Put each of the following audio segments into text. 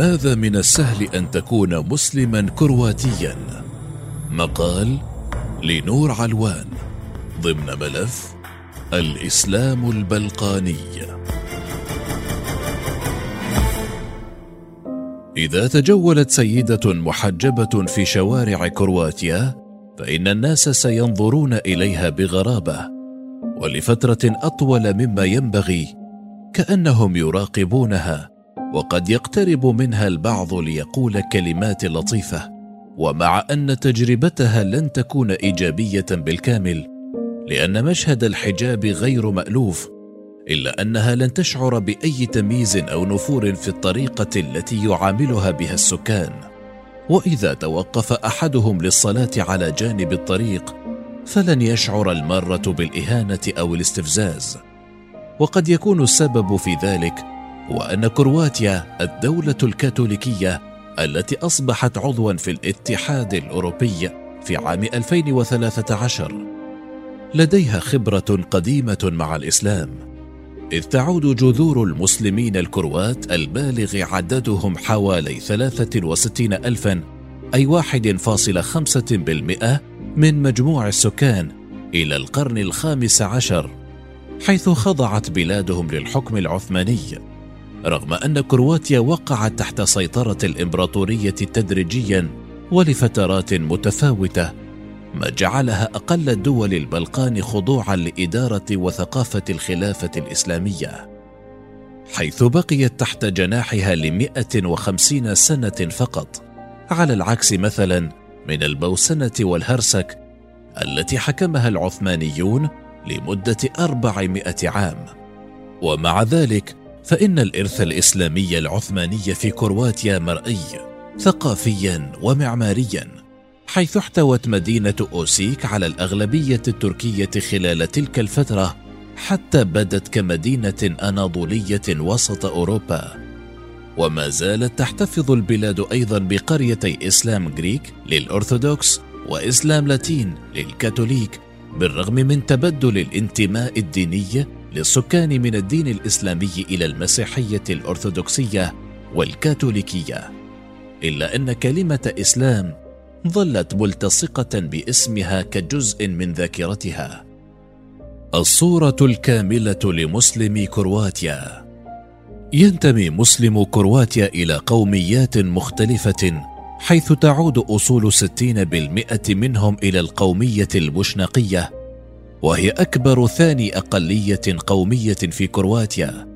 لماذا من السهل أن تكون مسلما كرواتيا؟ مقال لنور علوان ضمن ملف الإسلام البلقاني. إذا تجولت سيدة محجبة في شوارع كرواتيا فإن الناس سينظرون إليها بغرابة ولفترة أطول مما ينبغي كأنهم يراقبونها. وقد يقترب منها البعض ليقول كلمات لطيفة ومع أن تجربتها لن تكون إيجابية بالكامل لأن مشهد الحجاب غير مألوف إلا أنها لن تشعر بأي تمييز أو نفور في الطريقة التي يعاملها بها السكان. وإذا توقف أحدهم للصلاة على جانب الطريق فلن يشعر الماره بالإهانة أو الاستفزاز. وقد يكون السبب في ذلك هو ان كرواتيا الدولة الكاثوليكية التي أصبحت عضوا في الاتحاد الأوروبي في عام 2013 لديها خبرة قديمة مع الإسلام إذ تعود جذور المسلمين الكروات البالغ عددهم حوالي 63 ألفا أي 1.5% من مجموع السكان إلى القرن الخامس عشر حيث خضعت بلادهم للحكم العثماني. رغم أن كرواتيا وقعت تحت سيطرة الإمبراطورية تدريجيا ولفترات متفاوتة ما جعلها أقل دول البلقان خضوعا لإدارة وثقافة الخلافة الإسلامية. حيث بقيت تحت جناحها لمئة وخمسين سنة فقط على العكس مثلا من البوسنة والهرسك التي حكمها العثمانيون لمدة أربعمائة عام. ومع ذلك فإن الإرث الإسلامي العثماني في كرواتيا مرئي ثقافيا ومعماريا حيث احتوت مدينة أوسيك على الأغلبية التركية خلال تلك الفترة حتى بدت كمدينة أناضولية وسط أوروبا. وما زالت تحتفظ البلاد أيضا بقريتي إسلام غريك للأرثوذكس وإسلام لاتين للكاثوليك بالرغم من تبدل الانتماء الديني للسكان من الدين الإسلامي إلى المسيحية الأرثوذكسية والكاثوليكية. إلا أن كلمة إسلام ظلت ملتصقة باسمها كجزء من ذاكرتها. الصورة الكاملة لمسلمي كرواتيا. ينتمي مسلم كرواتيا إلى قوميات مختلفة حيث تعود ستين بالمئة منهم إلى القومية البوشناقية وهي أكبر ثاني أقلية قومية في كرواتيا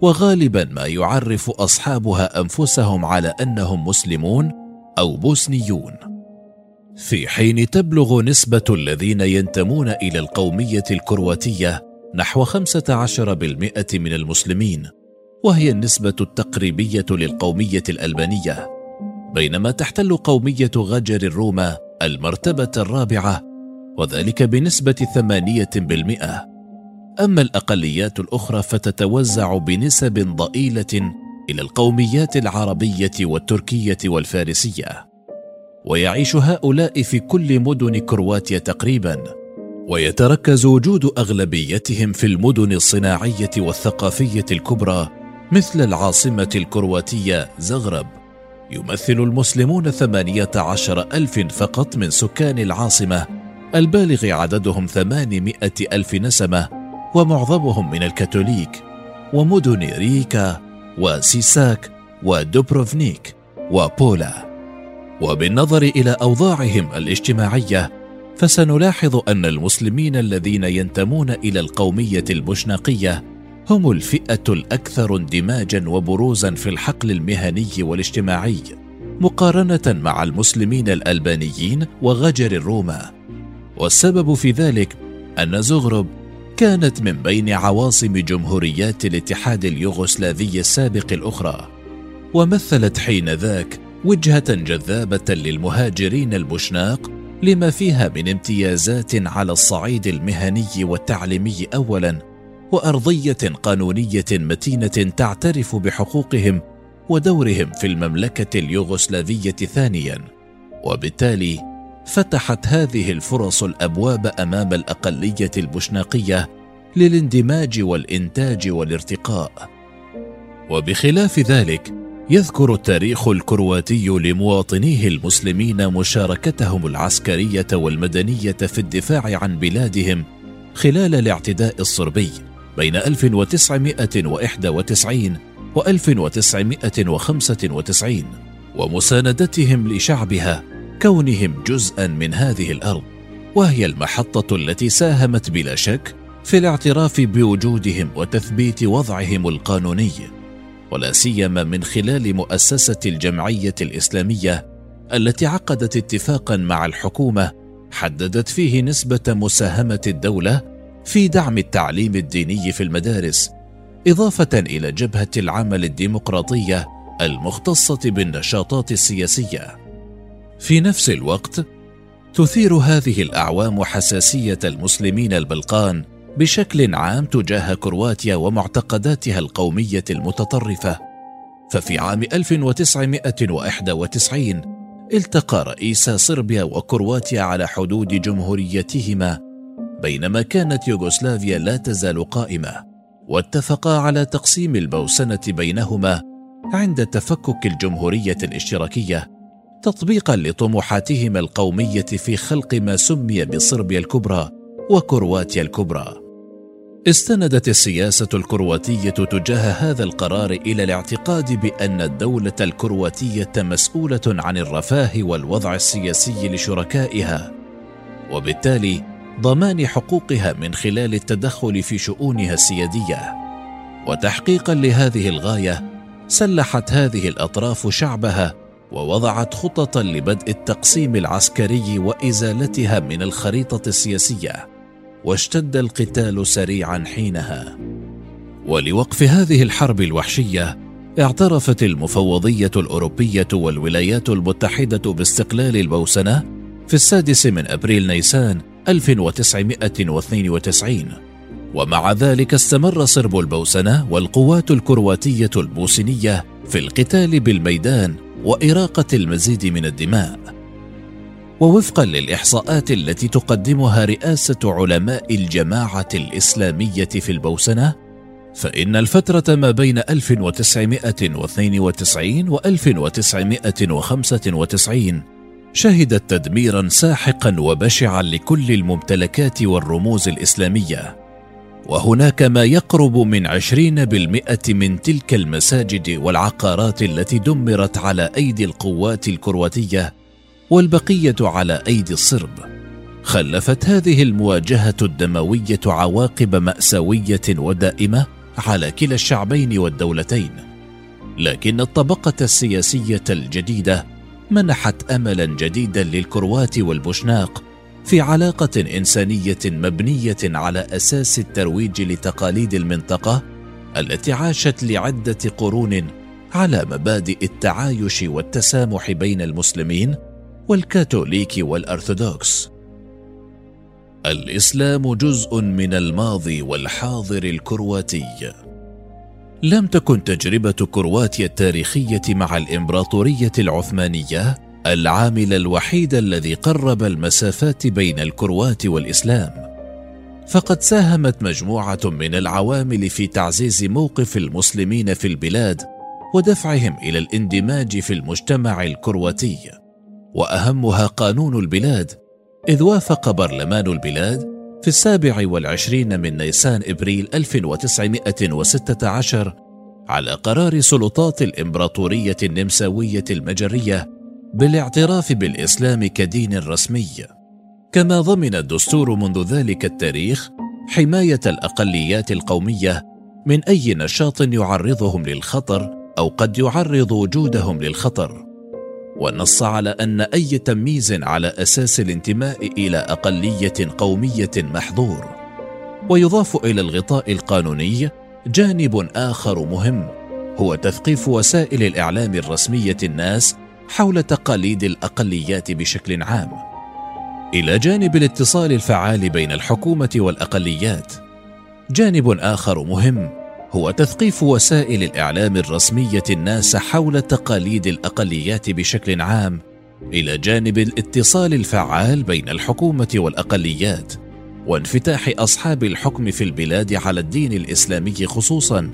وغالبا ما يعرف أصحابها أنفسهم على أنهم مسلمون أو بوسنيون. في حين تبلغ نسبة الذين ينتمون إلى القومية الكرواتية نحو 15% من المسلمين وهي النسبة التقريبية للقومية الألبانية بينما تحتل قومية غجر الروما المرتبة الرابعة وذلك بنسبة ثمانية بالمئة. أما الأقليات الأخرى فتتوزع بنسب ضئيلة إلى القوميات العربية والتركية والفارسية. ويعيش هؤلاء في كل مدن كرواتيا تقريبا. ويتركز وجود أغلبيتهم في المدن الصناعية والثقافية الكبرى مثل العاصمة الكرواتية زغرب. يمثل المسلمون ثمانية عشر ألف فقط من سكان العاصمة البالغ عددهم ثمانمائة ألف نسمة ومعظمهم من الكاثوليك ومدن ريكا وسيساك ودوبروفنيك وبولا. وبالنظر إلى أوضاعهم الاجتماعية فسنلاحظ أن المسلمين الذين ينتمون إلى القومية البوشناقية هم الفئة الأكثر اندماجا وبروزا في الحقل المهني والاجتماعي مقارنة مع المسلمين الألبانيين وغجر الروما. والسبب في ذلك أن زغرب كانت من بين عواصم جمهوريات الاتحاد اليوغوسلافي السابق الأخرى ومثلت حينذاك وجهة جذابة للمهاجرين البشناق لما فيها من امتيازات على الصعيد المهني والتعليمي اولا وأرضية قانونية متينة تعترف بحقوقهم ودورهم في المملكة اليوغوسلافية ثانيا. وبالتالي فتحت هذه الفرص الأبواب أمام الأقلية البوشناقيه للاندماج والإنتاج والارتقاء. وبخلاف ذلك يذكر التاريخ الكرواتي لمواطنيه المسلمين مشاركتهم العسكرية والمدنية في الدفاع عن بلادهم خلال الاعتداء الصربي بين 1991 و 1995 ومساندتهم لشعبها كونهم جزءا من هذه الأرض وهي المحطة التي ساهمت بلا شك في الاعتراف بوجودهم وتثبيت وضعهم القانوني ولا سيما من خلال مؤسسة الجمعية الإسلامية التي عقدت اتفاقا مع الحكومة حددت فيه نسبة مساهمة الدولة في دعم التعليم الديني في المدارس إضافة إلى جبهة العمل الديمقراطية المختصة بالنشاطات السياسية. في نفس الوقت تثير هذه الأعوام حساسية المسلمين البلقان بشكل عام تجاه كرواتيا ومعتقداتها القومية المتطرفة. ففي عام 1991 التقى رئيسا صربيا وكرواتيا على حدود جمهوريتهما بينما كانت يوغوسلافيا لا تزال قائمة واتفقا على تقسيم البوسنة بينهما عند تفكك الجمهورية الاشتراكية. تطبيقا لطموحاتهما القومية في خلق ما سمي بصربيا الكبرى وكرواتيا الكبرى. استندت السياسة الكرواتية تجاه هذا القرار إلى الاعتقاد بأن الدولة الكرواتية مسؤولة عن الرفاه والوضع السياسي لشركائها وبالتالي ضمان حقوقها من خلال التدخل في شؤونها السيادية. وتحقيقا لهذه الغاية سلحت هذه الأطراف شعبها ووضعت خططا لبدء التقسيم العسكري وإزالتها من الخريطة السياسية واشتد القتال سريعا حينها. ولوقف هذه الحرب الوحشية اعترفت المفوضية الأوروبية والولايات المتحدة باستقلال البوسنة في السادس من أبريل نيسان 1992 ومع ذلك استمر صرب البوسنة والقوات الكرواتية البوسنيه في القتال بالميدان وإراقة المزيد من الدماء ووفقا للإحصاءات التي تقدمها رئاسة علماء الجماعة الإسلامية في البوسنة فإن الفترة ما بين 1992 و 1995 شهدت تدميرا ساحقا وبشعا لكل الممتلكات والرموز الإسلامية. وهناك ما يقرب من عشرين بالمئة من تلك المساجد والعقارات التي دمرت على أيدي القوات الكرواتية والبقية على أيدي الصرب. خلفت هذه المواجهة الدموية عواقب مأساوية ودائمة على كلا الشعبين والدولتين. لكن الطبقة السياسية الجديدة منحت املا جديدا للكروات والبوشناق في علاقة إنسانية مبنية على أساس الترويج لتقاليد المنطقة التي عاشت لعدة قرون على مبادئ التعايش والتسامح بين المسلمين والكاثوليك والأرثوذكس. الإسلام جزء من الماضي والحاضر الكرواتي. لم تكن تجربة كرواتيا التاريخية مع الإمبراطورية العثمانية العامل الوحيد الذي قرب المسافات بين الكروات والإسلام. فقد ساهمت مجموعة من العوامل في تعزيز موقف المسلمين في البلاد ودفعهم إلى الاندماج في المجتمع الكرواتي. وأهمها قانون البلاد إذ وافق برلمان البلاد في السابع والعشرين من نيسان إبريل 1916 على قرار سلطات الإمبراطورية النمساوية المجرية بالاعتراف بالإسلام كدين رسمي. كما ضمن الدستور منذ ذلك التاريخ حماية الأقليات القومية من أي نشاط يعرضهم للخطر أو قد يعرض وجودهم للخطر. ونص على أن أي تمييز على أساس الانتماء إلى أقلية قومية محظور. ويضاف إلى الغطاء القانوني جانب آخر مهم هو تثقيف وسائل الإعلام الرسمية الناس حول تقاليد الأقليات بشكل عام. إلى جانب الاتصال الفعال بين الحكومة والأقليات جانب آخر مهم هو تثقيف وسائل الإعلام الرسمية الناس حول تقاليد الأقليات بشكل عام إلى جانب الاتصال الفعال بين الحكومة والأقليات وانفتاح أصحاب الحكم في البلاد على الدين الإسلامي خصوصا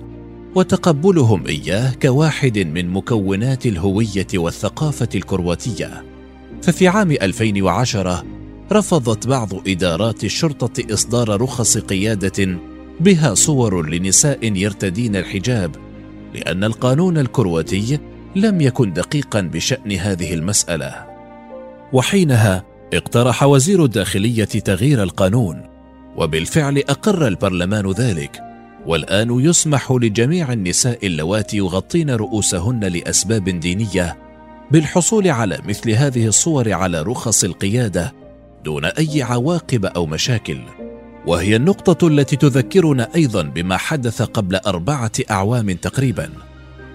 وتقبلهم إياه كواحد من مكونات الهوية والثقافة الكرواتية. ففي عام 2010 رفضت بعض إدارات الشرطة إصدار رخص قيادة بها صور لنساء يرتدين الحجاب لأن القانون الكرواتي لم يكن دقيقا بشأن هذه المسألة. وحينها اقترح وزير الداخلية تغيير القانون وبالفعل أقر البرلمان ذلك. والآن يسمح لجميع النساء اللواتي يغطين رؤوسهن لأسباب دينية بالحصول على مثل هذه الصور على رخص القيادة دون أي عواقب أو مشاكل. وهي النقطة التي تذكرنا أيضا بما حدث قبل أربعة أعوام تقريبا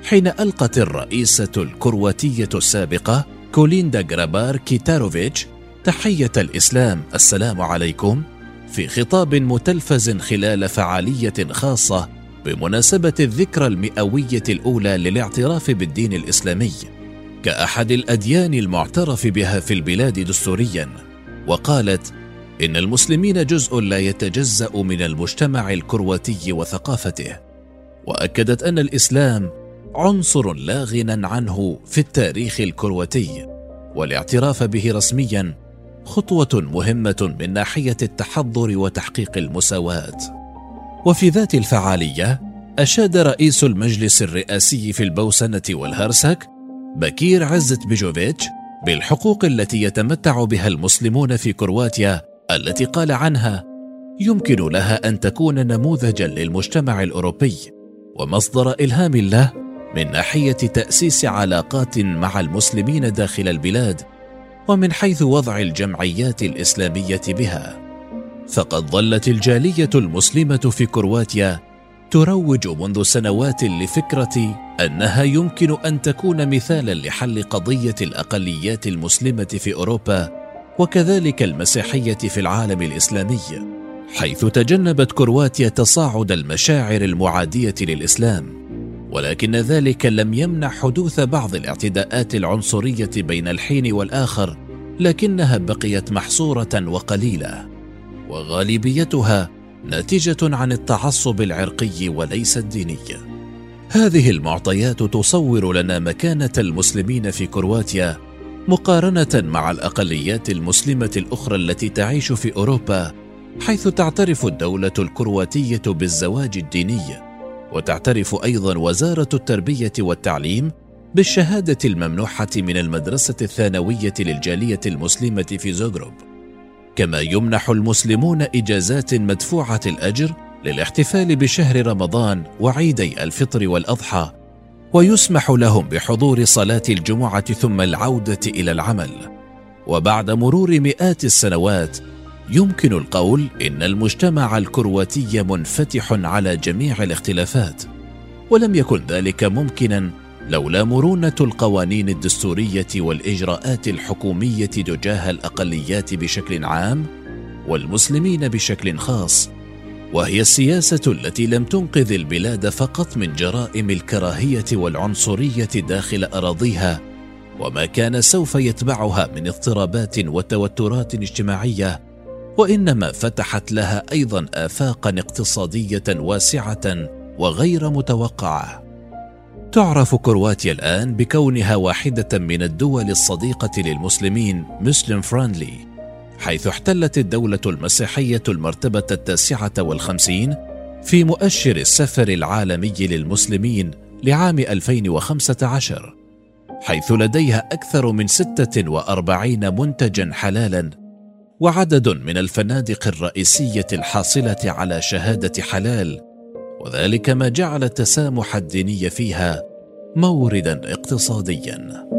حين ألقت الرئيسة الكرواتية السابقة كوليندا جرابار كيتاروفيتش تحية الإسلام. السلام عليكم. في خطاب متلفز خلال فعالية خاصة بمناسبة الذكرى المئوية الأولى للاعتراف بالدين الإسلامي كأحد الأديان المعترف بها في البلاد دستوريا وقالت إن المسلمين جزء لا يتجزأ من المجتمع الكرواتي وثقافته وأكدت أن الإسلام عنصر لا غنى عنه في التاريخ الكرواتي والاعتراف به رسميا خطوة مهمة من ناحية التحضر وتحقيق المساواة. وفي ذات الفعالية أشاد رئيس المجلس الرئاسي في البوسنة والهرسك بكير عزت بيجوفيتش بالحقوق التي يتمتع بها المسلمون في كرواتيا التي قال عنها يمكن لها أن تكون نموذجا للمجتمع الأوروبي ومصدر إلهام له من ناحية تأسيس علاقات مع المسلمين داخل البلاد ومن حيث وضع الجمعيات الإسلامية بها. فقد ظلت الجالية المسلمة في كرواتيا تروج منذ سنوات لفكرة أنها يمكن أن تكون مثالا لحل قضية الأقليات المسلمة في أوروبا وكذلك المسيحية في العالم الإسلامي حيث تجنبت كرواتيا تصاعد المشاعر المعادية للإسلام. ولكن ذلك لم يمنع حدوث بعض الاعتداءات العنصرية بين الحين والآخر لكنها بقيت محصورة وقليلة. وغالبيتها ناتجة عن التعصب العرقي وليس الديني. هذه المعطيات تصور لنا مكانة المسلمين في كرواتيا مقارنة مع الأقليات المسلمة الأخرى التي تعيش في أوروبا حيث تعترف الدولة الكرواتية بالزواج الديني. وتعترف أيضا وزارة التربية والتعليم بالشهادة الممنوحة من المدرسة الثانوية للجالية المسلمة في زوغروب كما يمنح المسلمون إجازات مدفوعة الأجر للاحتفال بشهر رمضان وعيدي الفطر والأضحى ويسمح لهم بحضور صلاة الجمعة ثم العودة إلى العمل. وبعد مرور مئات السنوات يمكن القول إن المجتمع الكرواتي منفتح على جميع الاختلافات ولم يكن ذلك ممكنا لولا مرونة القوانين الدستورية والإجراءات الحكومية تجاه الأقليات بشكل عام والمسلمين بشكل خاص وهي السياسة التي لم تنقذ البلاد فقط من جرائم الكراهية والعنصرية داخل أراضيها وما كان سوف يتبعها من اضطرابات وتوترات اجتماعية وإنما فتحت لها أيضا افاقا اقتصادية واسعة وغير متوقعة. تعرف كرواتيا الآن بكونها واحدة من الدول الصديقة للمسلمين مسلم فريندلي حيث احتلت الدولة المسيحية المرتبة التاسعة والخمسين في مؤشر السفر العالمي للمسلمين لعام 2015 حيث لديها أكثر من 46 منتجا حلالا وعدد من الفنادق الرئيسية الحاصلة على شهادة حلال وذلك ما جعل التسامح الديني فيها موردا اقتصاديا.